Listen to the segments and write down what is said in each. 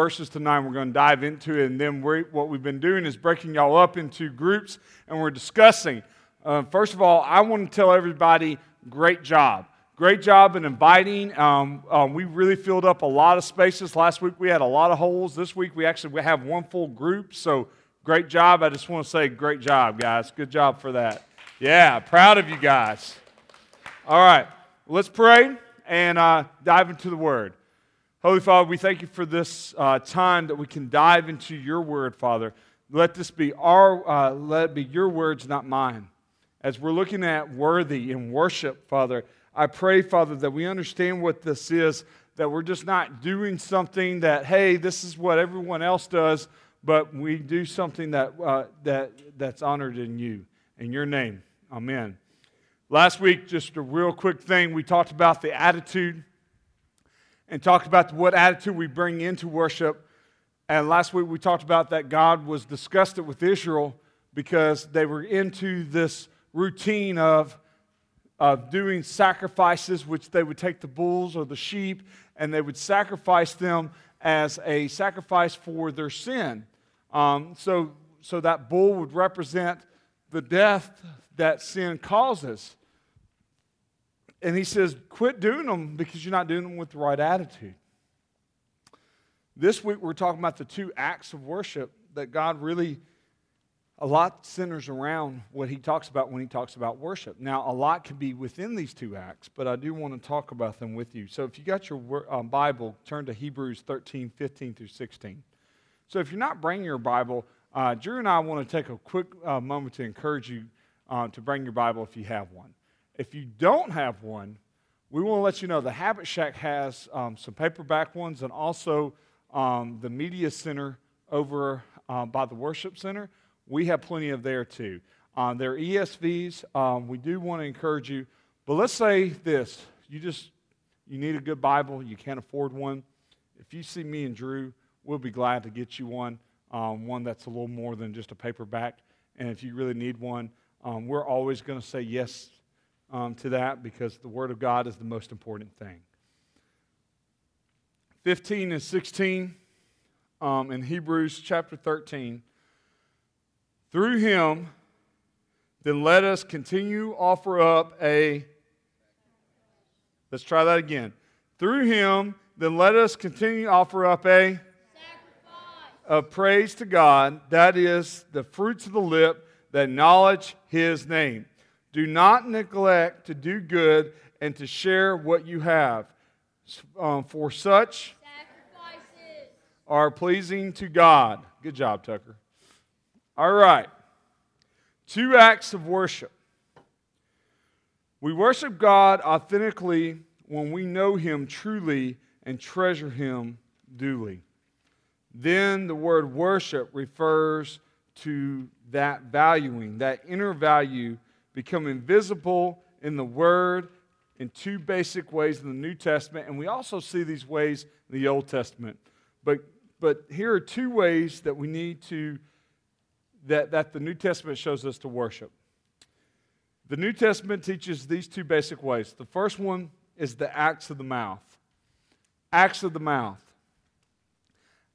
verses tonight. We're going to dive into it, and then what we've been doing is breaking y'all up into groups, and we're discussing. Uh, first of all, I want to tell everybody, great job. Great job in inviting. Um, um, we really filled up a lot of spaces. Last week we had a lot of holes. This week we actually we have one full group. So great job. I just want to say great job, guys. Good job for that. Yeah, proud of you guys. All right, let's pray and uh, dive into the Word. Holy Father, we thank you for this uh, time that we can dive into your word, Father. Let this be our, uh, let it be your words, not mine. As we're looking at worthy and worship, Father, I pray, Father, that we understand what this is, that we're just not doing something that, hey, this is what everyone else does, but we do something that, uh, that, that's honored in you. In your name, amen. Last week, just a real quick thing, we talked about the attitude and talked about what attitude we bring into worship. And last week we talked about that God was disgusted with Israel because they were into this routine of, of doing sacrifices, which they would take the bulls or the sheep and they would sacrifice them as a sacrifice for their sin. Um, so, so that bull would represent the death that sin causes. And he says, quit doing them because you're not doing them with the right attitude. This week, we're talking about the two acts of worship that God really, a lot centers around what he talks about when he talks about worship. Now, a lot can be within these two acts, but I do want to talk about them with you. So, if you got your um, Bible, turn to Hebrews 13, 15 through 16. So, if you're not bringing your Bible, uh, Drew and I want to take a quick uh, moment to encourage you uh, to bring your Bible if you have one. If you don't have one, we want to let you know the Habit Shack has um, some paperback ones and also um, the Media Center over uh, by the Worship Center. We have plenty of there too. Um, they're ESVs. We do want to encourage you. But let's say this you just you need a good Bible, you can't afford one. If you see me and Drew, we'll be glad to get you one, um, one that's a little more than just a paperback. And if you really need one, um, we're always going to say yes um, to that because the Word of God is the most important thing. 15 and 16 um, in Hebrews chapter 13. Through him, then let us continue offer up a. Let's try that again. Through him, then let us continue offer up a. Sacrifice. Of praise to God, that is the fruits of the lip that acknowledge his name. Do not neglect to do good and to share what you have, um, for such Sacrifices. are pleasing to God. Good job, Tucker. All right. Two acts of worship. We worship God authentically when we know Him truly and treasure Him duly. Then the word worship refers to that valuing, that inner value become invisible in the Word in two basic ways in the New Testament, and we also see these ways in the Old Testament. But, but here are two ways that we need to, that, that the New Testament shows us to worship. The New Testament teaches these two basic ways. The first one is the acts of the mouth. Acts of the mouth.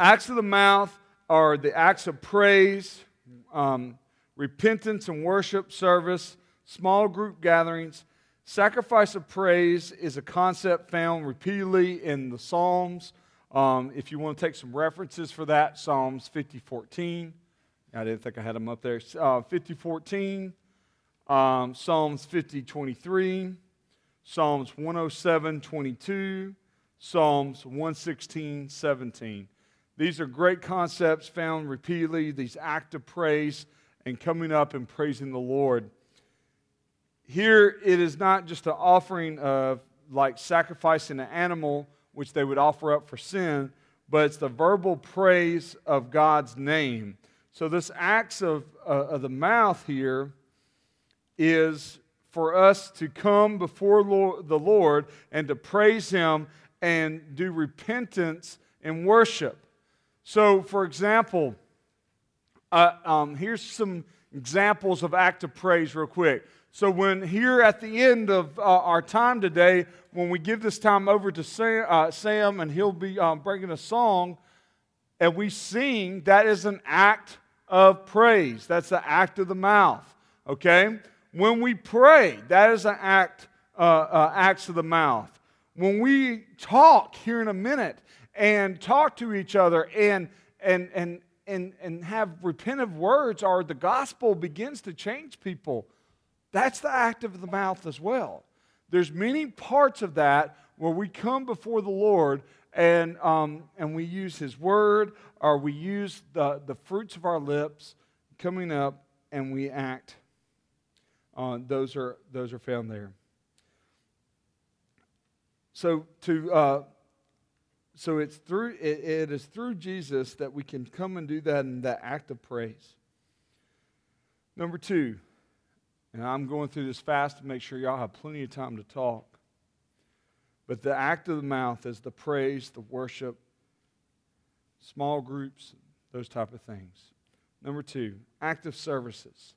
Acts of the mouth are the acts of praise, um, repentance, and worship service small group gatherings. Sacrifice of praise is a concept found repeatedly in the Psalms. Um, if you want to take some references for that, Psalms 50:14. I didn't think I had them up there. Uh, 50:14, um, Psalms 50:23, Psalms 107:22, Psalms 116:17. These are great concepts found repeatedly. These acts of praise and coming up and praising the Lord here it is not just an offering of like sacrificing an animal, which they would offer up for sin, but it's the verbal praise of God's name. So, this acts of, uh, of the mouth here is for us to come before Lord, the Lord and to praise Him and do repentance and worship. So, for example, uh, um, here's some examples of act of praise, real quick. So, when here at the end of uh, our time today, when we give this time over to Sam, uh, Sam and he'll be um, bringing a song, and we sing, that is an act of praise. That's the act of the mouth. Okay? When we pray, that is an act, uh, uh, acts of the mouth. When we talk here in a minute and talk to each other and and and and, and have repentive words or the gospel begins to change people, that's the act of the mouth as well. There's many parts of that where we come before the Lord and, um, and we use His Word or we use the, the fruits of our lips coming up and we act. Uh, those, are, those are found there. So to uh, so it's through it, it is through Jesus that we can come and do that in that act of praise. Number two, and I'm going through this fast to make sure y'all have plenty of time to talk. But the act of the mouth is the praise, the worship, small groups, those type of things. Number two, active services.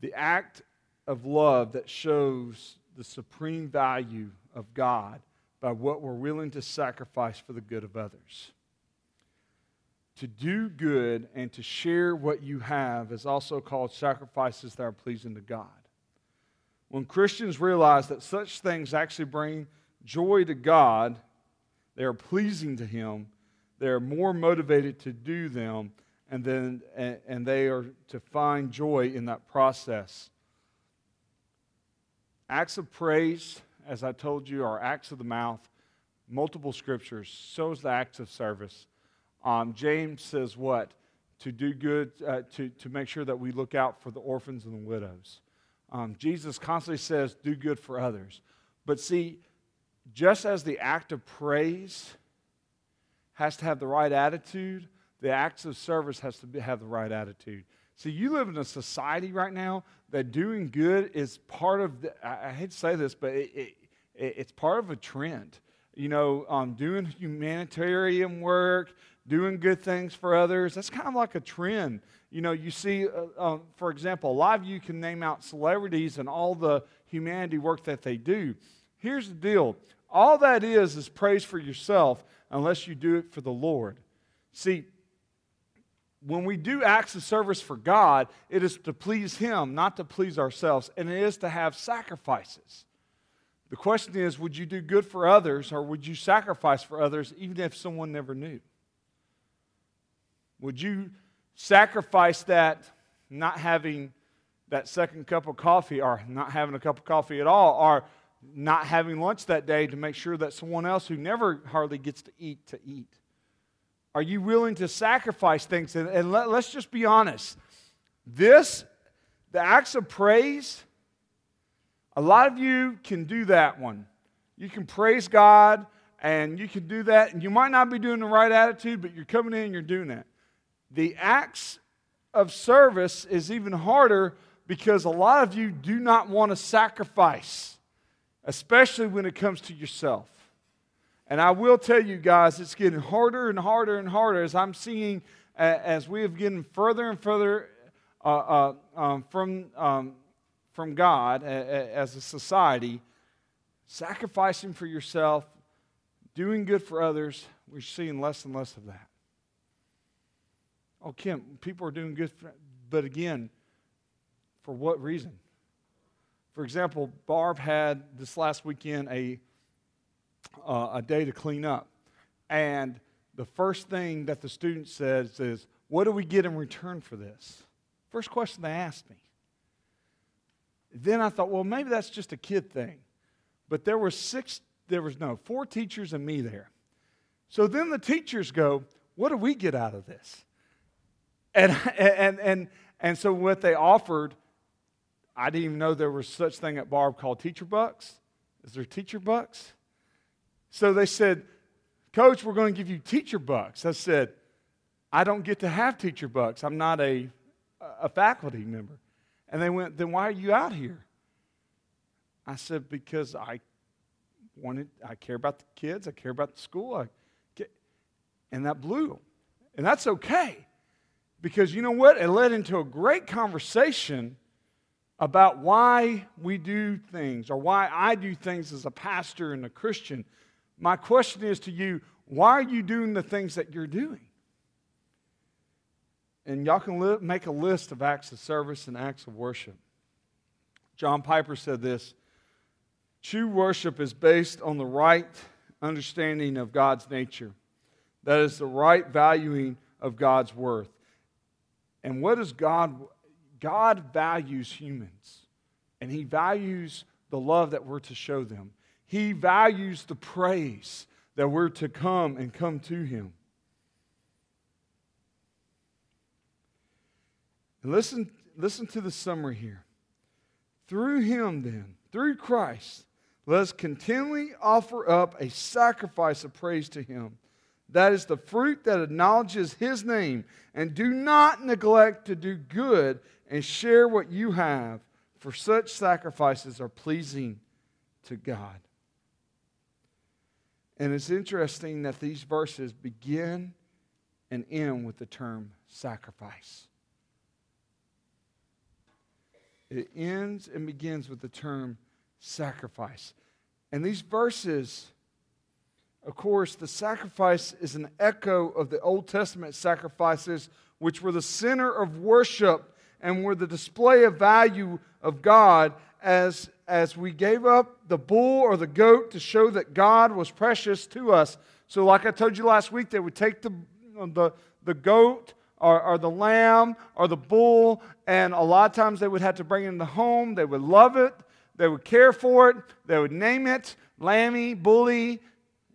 The act of love that shows the supreme value of God by what we're willing to sacrifice for the good of others. To do good and to share what you have is also called sacrifices that are pleasing to God. When Christians realize that such things actually bring joy to God, they are pleasing to Him, they are more motivated to do them, and, then, and and they are to find joy in that process. Acts of praise, as I told you, are acts of the mouth, multiple scriptures. So is the acts of service. Um, James says what? To do good, uh, to, to make sure that we look out for the orphans and the widows. Um, Jesus constantly says, do good for others. But see, just as the act of praise has to have the right attitude, the acts of service has to be, have the right attitude. See, you live in a society right now that doing good is part of, the, I, I hate to say this, but it, it, it, it's part of a trend. You know, um, doing humanitarian work, doing good things for others, that's kind of like a trend. You know, you see, uh, uh, for example, a lot of you can name out celebrities and all the humanity work that they do. Here's the deal all that is is praise for yourself unless you do it for the Lord. See, when we do acts of service for God, it is to please Him, not to please ourselves, and it is to have sacrifices. The question is would you do good for others or would you sacrifice for others even if someone never knew? Would you sacrifice that not having that second cup of coffee or not having a cup of coffee at all or not having lunch that day to make sure that someone else who never hardly gets to eat to eat? Are you willing to sacrifice things? And, and let, let's just be honest. This, the acts of praise, a lot of you can do that one. You can praise God and you can do that, and you might not be doing the right attitude, but you're coming in and you're doing that. The acts of service is even harder because a lot of you do not want to sacrifice especially when it comes to yourself. And I will tell you guys, it's getting harder and harder and harder as I'm seeing, uh, as we have getting further and further uh, uh, um, from, um, from God as a society, sacrificing for yourself, doing good for others, we're seeing less and less of that. Oh, Kim, people are doing good, but again, for what reason? For example, Barb had this last weekend a, uh, a day to clean up. And the first thing that the student says is, What do we get in return for this? First question they asked me. Then I thought, well, maybe that's just a kid thing. But there were six, there was no, four teachers and me there. So then the teachers go, What do we get out of this? And, and, and, and so what they offered I didn't even know there was such thing at Barb called teacher bucks. Is there teacher bucks? So they said, Coach, we're going to give you teacher bucks. I said, I don't get to have teacher bucks. I'm not a, a faculty member. And they went, Then why are you out here? I said, Because I wanted, I care about the kids, I care about the school. I and that blew them. And that's okay. Because you know what? It led into a great conversation about why we do things or why I do things as a pastor and a Christian, my question is to you why are you doing the things that you're doing? and y'all can li- make a list of acts of service and acts of worship. John Piper said this True worship is based on the right understanding of God's nature, that is, the right valuing of God's worth. And what does God? God values humans, and He values the love that we're to show them. He values the praise that we're to come and come to Him. And listen, listen to the summary here. Through Him, then, through Christ, let us continually offer up a sacrifice of praise to Him. That is the fruit that acknowledges His name. And do not neglect to do good and share what you have, for such sacrifices are pleasing to God. And it's interesting that these verses begin and end with the term sacrifice. It ends and begins with the term sacrifice. And these verses, of course, the sacrifice is an echo of the Old Testament sacrifices, which were the center of worship and were the display of value of God as, as we gave up the bull or the goat to show that God was precious to us. So, like I told you last week, they would take the, the, the goat or, or, the lamb or the bull, and a lot of times they would have to bring it in the home. They would love it, they would care for it. They would name it Lammy, Bully,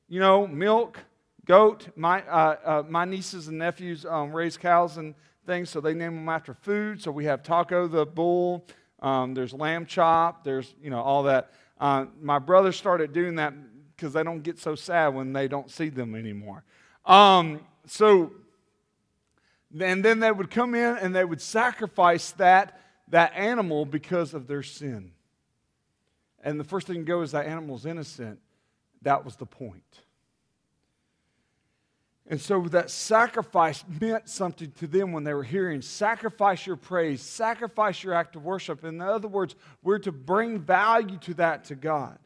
you know, Milk, Goat. My, uh, uh, my nieces and nephews um, raise cows and things, so they name them after food. So we have Taco the bull. Um, there's lamb chop. There's, you know, all that. Uh, my brother started doing that because they don't get so sad when they don't see them anymore. Um, so, and then they would come in and they would sacrifice that, that animal because of their sin and the first thing to go is that animal's innocent. That was the point. And so that sacrifice meant something to them when they were hearing, sacrifice your praise, sacrifice your act of worship. In other words, we're to bring value to that to God.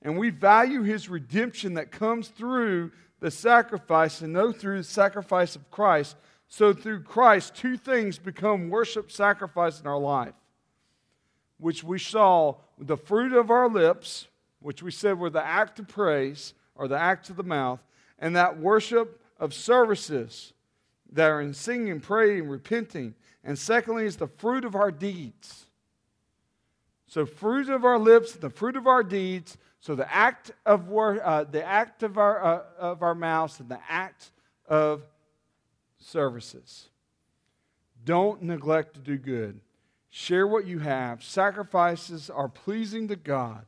And we value his redemption that comes through the sacrifice and know through the sacrifice of Christ. So through Christ, two things become worship sacrifice in our life which we saw the fruit of our lips, which we said were the act of praise or the act of the mouth, and that worship of services that are in singing, praying, repenting. And secondly, is the fruit of our deeds. So, fruit of our lips, the fruit of our deeds. So, the act of wor- uh, the act of our uh, of our mouths and the act of services. Don't neglect to do good. Share what you have. Sacrifices are pleasing to God,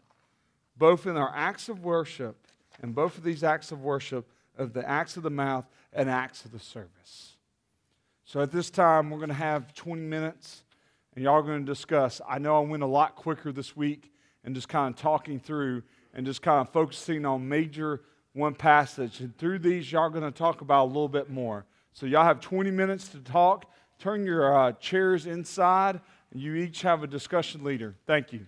both in our acts of worship and both of these acts of worship of the acts of the mouth and acts of the service. So at this time, we're going to have 20 minutes, and y'all are going to discuss. I know I went a lot quicker this week and just kind of talking through and just kind of focusing on major one passage. And through these, y'all are going to talk about a little bit more. So y'all have 20 minutes to talk. Turn your uh, chairs inside. And you each have a discussion leader. Thank you.